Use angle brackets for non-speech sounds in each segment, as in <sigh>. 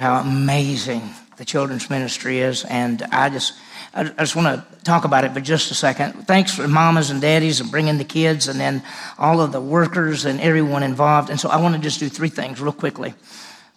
how amazing the children's ministry is. And I just, I just want to talk about it for just a second. Thanks for mamas and daddies and bringing the kids and then all of the workers and everyone involved. And so I want to just do three things real quickly.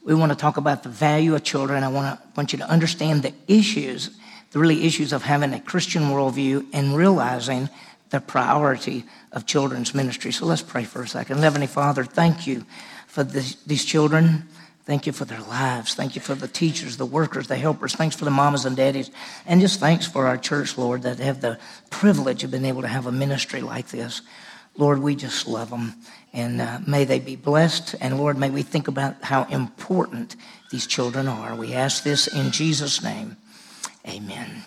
We want to talk about the value of children. I want to want you to understand the issues, the really issues of having a Christian worldview and realizing the priority of children's ministry. So let's pray for a second. Heavenly Father, thank you for this, these children. Thank you for their lives. Thank you for the teachers, the workers, the helpers. Thanks for the mamas and daddies. And just thanks for our church, Lord, that have the privilege of being able to have a ministry like this. Lord, we just love them. And uh, may they be blessed. And Lord, may we think about how important these children are. We ask this in Jesus' name. Amen.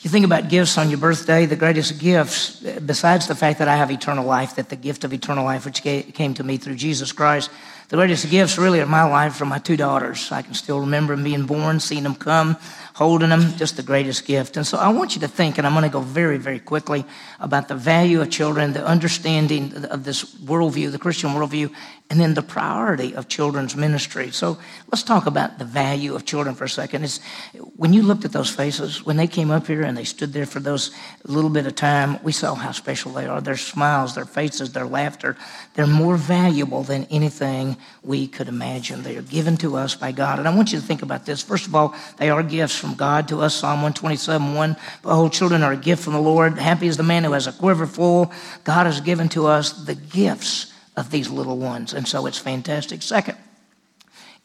You think about gifts on your birthday, the greatest gifts, besides the fact that I have eternal life, that the gift of eternal life which came to me through Jesus Christ, the greatest gifts really of my life are my two daughters. I can still remember them being born, seeing them come, holding them, just the greatest gift. And so I want you to think, and I'm going to go very, very quickly about the value of children, the understanding of this worldview, the Christian worldview, and then the priority of children's ministry. So let's talk about the value of children for a second. It's, when you looked at those faces, when they came up here and they stood there for those little bit of time, we saw how special they are. Their smiles, their faces, their laughter, they're more valuable than anything we could imagine. They are given to us by God. And I want you to think about this. First of all, they are gifts from God to us. Psalm 127 1. Behold, children are a gift from the Lord. Happy is the man who has a quiver full. God has given to us the gifts of these little ones. And so it's fantastic. Second,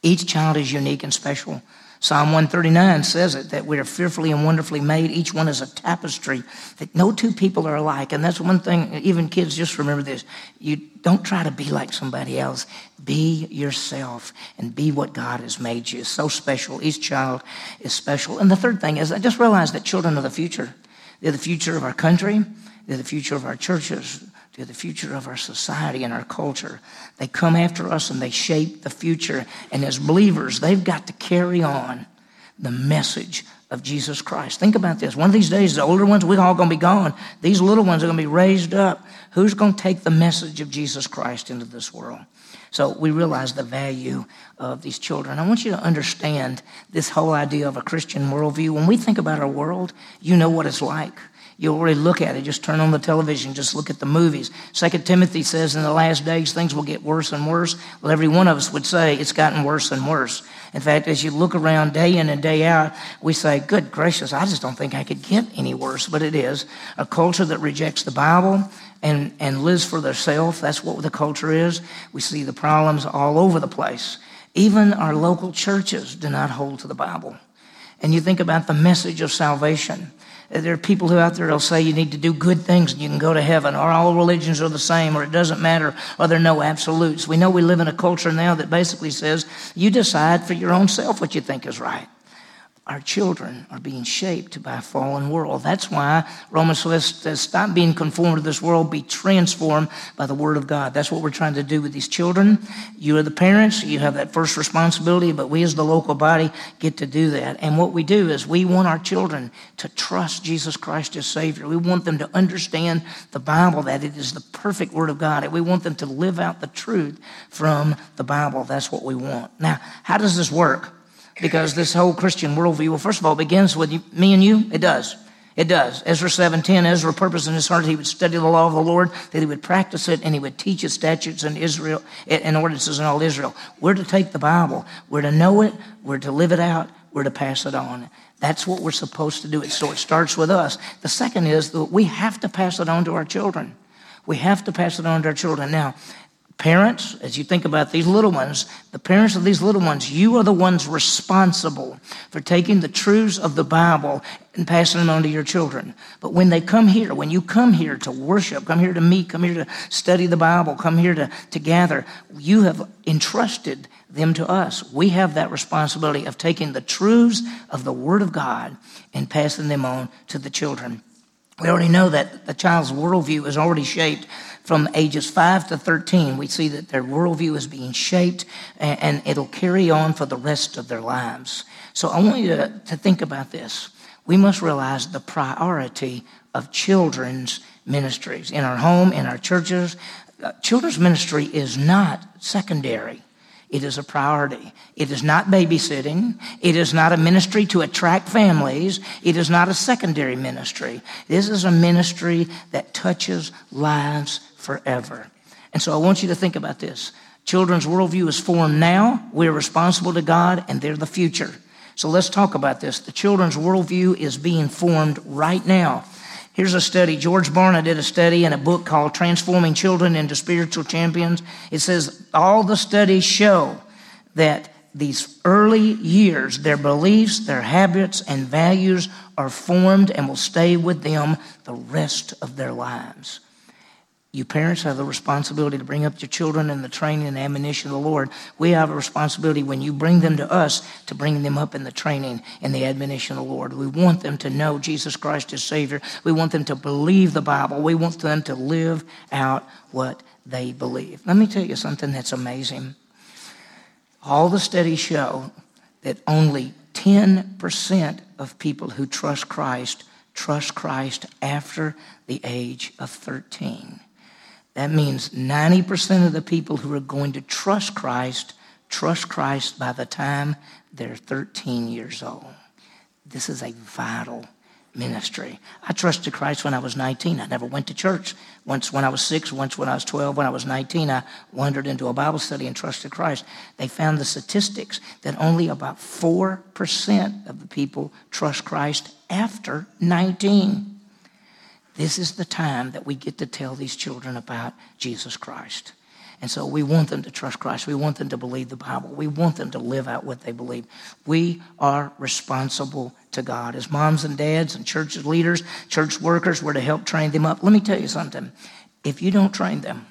each child is unique and special. Psalm 139 says it that we are fearfully and wonderfully made. Each one is a tapestry, that no two people are alike. And that's one thing, even kids, just remember this. You don't try to be like somebody else. Be yourself and be what God has made you. So special. Each child is special. And the third thing is, I just realized that children are the future. They're the future of our country, they're the future of our churches. They're the future of our society and our culture. They come after us and they shape the future. And as believers, they've got to carry on the message of Jesus Christ. Think about this. One of these days, the older ones, we're all going to be gone. These little ones are going to be raised up. Who's going to take the message of Jesus Christ into this world? So we realize the value of these children. I want you to understand this whole idea of a Christian worldview. When we think about our world, you know what it's like. You already look at it. Just turn on the television. Just look at the movies. Second Timothy says in the last days things will get worse and worse. Well, every one of us would say it's gotten worse and worse. In fact, as you look around day in and day out, we say, good gracious, I just don't think I could get any worse. But it is. A culture that rejects the Bible and, and lives for themselves. That's what the culture is. We see the problems all over the place. Even our local churches do not hold to the Bible. And you think about the message of salvation. Uh, there are people who out there that'll say you need to do good things and you can go to heaven, or all religions are the same, or it doesn't matter, or there are no absolutes. We know we live in a culture now that basically says you decide for your own self what you think is right our children are being shaped by a fallen world. That's why Romans says, stop being conformed to this world, be transformed by the word of God. That's what we're trying to do with these children. You are the parents, you have that first responsibility, but we as the local body get to do that. And what we do is we want our children to trust Jesus Christ as Savior. We want them to understand the Bible, that it is the perfect word of God. And we want them to live out the truth from the Bible. That's what we want. Now, how does this work? Because this whole Christian worldview, well, first of all, begins with you, me and you. It does. It does. Ezra 7.10, Ezra purposed in his heart he would study the law of the Lord, that he would practice it, and he would teach its statutes in Israel eh, and ordinances in all Israel. We're to take the Bible. We're to know it. We're to live it out. We're to pass it on. That's what we're supposed to do. So it starts with us. The second is that we have to pass it on to our children. We have to pass it on to our children. Now, Parents, as you think about these little ones, the parents of these little ones, you are the ones responsible for taking the truths of the Bible and passing them on to your children. But when they come here, when you come here to worship, come here to meet, come here to study the Bible, come here to, to gather, you have entrusted them to us. We have that responsibility of taking the truths of the Word of God and passing them on to the children. We already know that the child's worldview is already shaped from ages 5 to 13, we see that their worldview is being shaped and, it'll carry on for the rest of their lives. So I want you to, to think about this. We must realize the priority of children's ministries in our home, in our churches. Uh, children's ministry is not secondary. It is a priority. It is not babysitting. It is not a ministry to attract families. It is not a secondary ministry. This is a ministry that touches lives forever. And so I want you to think about this. Children's worldview is formed now. We're responsible to God, and they're the future. So let's talk about this. The children's worldview is being formed right now. Here's a study. George Barna did a study in a book called Transforming Children into Spiritual Champions. It says all the studies show that these early years, their beliefs, their habits, and values are formed and will stay with them the rest of their lives. You parents have the responsibility to bring up your children in the training and admonition of the Lord. We have a responsibility when you bring them to us to bring them up in the training and the admonition of the Lord. We want them to know Jesus Christ as Savior. We want them to believe the Bible. We want them to live out what they believe. Let me tell you something that's amazing. All the studies show that only 10% of people who trust Christ trust Christ after the age of 13. That means 90% of the people who are going to trust Christ trust Christ by the time they're 13 years old. This is a vital ministry. I trusted Christ when I was 19. I never went to church. Once when I was six, once when I was 12, when I was 19, I wandered into a Bible study and trusted Christ. They found the statistics that only about 4% of the people trust Christ after 19. This is the time that we get to tell these children about Jesus Christ. And so we want them to trust Christ. We want them to believe the Bible. We want them to live out what they believe. We are responsible to God. As moms and dads and church leaders, church workers, we're to help train them up. Let me tell you something. If you don't train them,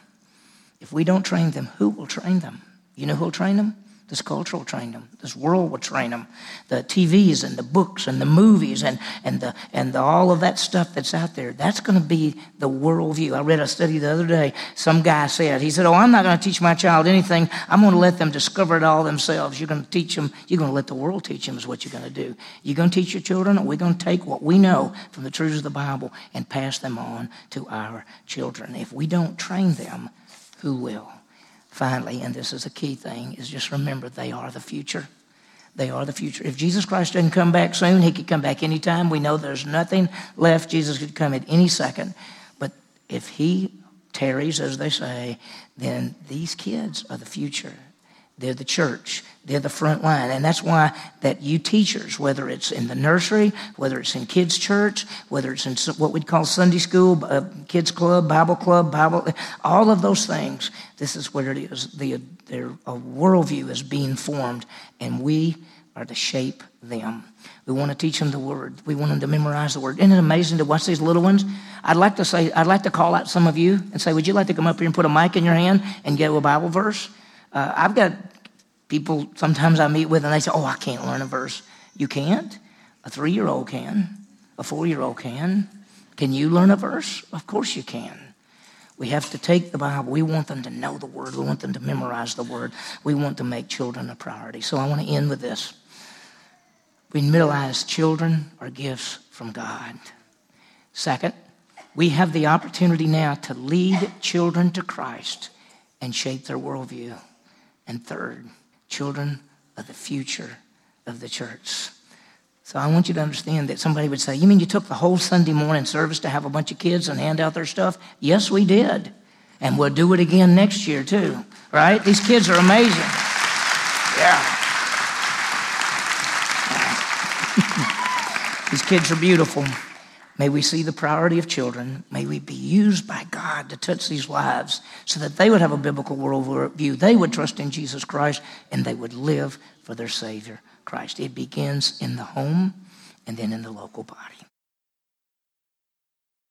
if we don't train them, who will train them? You know who will train them? This culture will train them. This world will train them. The TVs and the books and the movies and, and, the, and the, all of that stuff that's out there, that's going to be the worldview. I read a study the other day. Some guy said, he said, Oh, I'm not going to teach my child anything. I'm going to let them discover it all themselves. You're going to teach them, you're going to let the world teach them, is what you're going to do. You're going to teach your children, or we're going to take what we know from the truths of the Bible and pass them on to our children. If we don't train them, who will? Finally, and this is a key thing, is just remember they are the future. They are the future. If Jesus Christ doesn't come back soon, he could come back anytime. We know there's nothing left. Jesus could come at any second. But if he tarries, as they say, then these kids are the future. They're the church. They're the front line. And that's why that you teachers, whether it's in the nursery, whether it's in kids' church, whether it's in what we'd call Sunday school, uh, kids' club, Bible club, Bible, all of those things, this is what it is. The, their a worldview is being formed, and we are to shape them. We want to teach them the word. We want them to memorize the word. Isn't it amazing to watch these little ones? I'd like to say, I'd like to call out some of you and say, would you like to come up here and put a mic in your hand and get a Bible verse? Uh, I've got people sometimes I meet with and they say, Oh, I can't learn a verse. You can't? A three year old can, a four year old can. Can you learn a verse? Of course you can. We have to take the Bible. We want them to know the word. We want them to memorize the word. We want to make children a priority. So I want to end with this. We realize children are gifts from God. Second, we have the opportunity now to lead children to Christ and shape their worldview. And third, children are the future of the church. So I want you to understand that somebody would say, You mean you took the whole Sunday morning service to have a bunch of kids and hand out their stuff? Yes, we did. And we'll do it again next year, too. Right? These kids are amazing. Yeah. <laughs> These kids are beautiful. May we see the priority of children. May we be used by God to touch these lives so that they would have a biblical worldview. They would trust in Jesus Christ and they would live for their Savior, Christ. It begins in the home and then in the local body.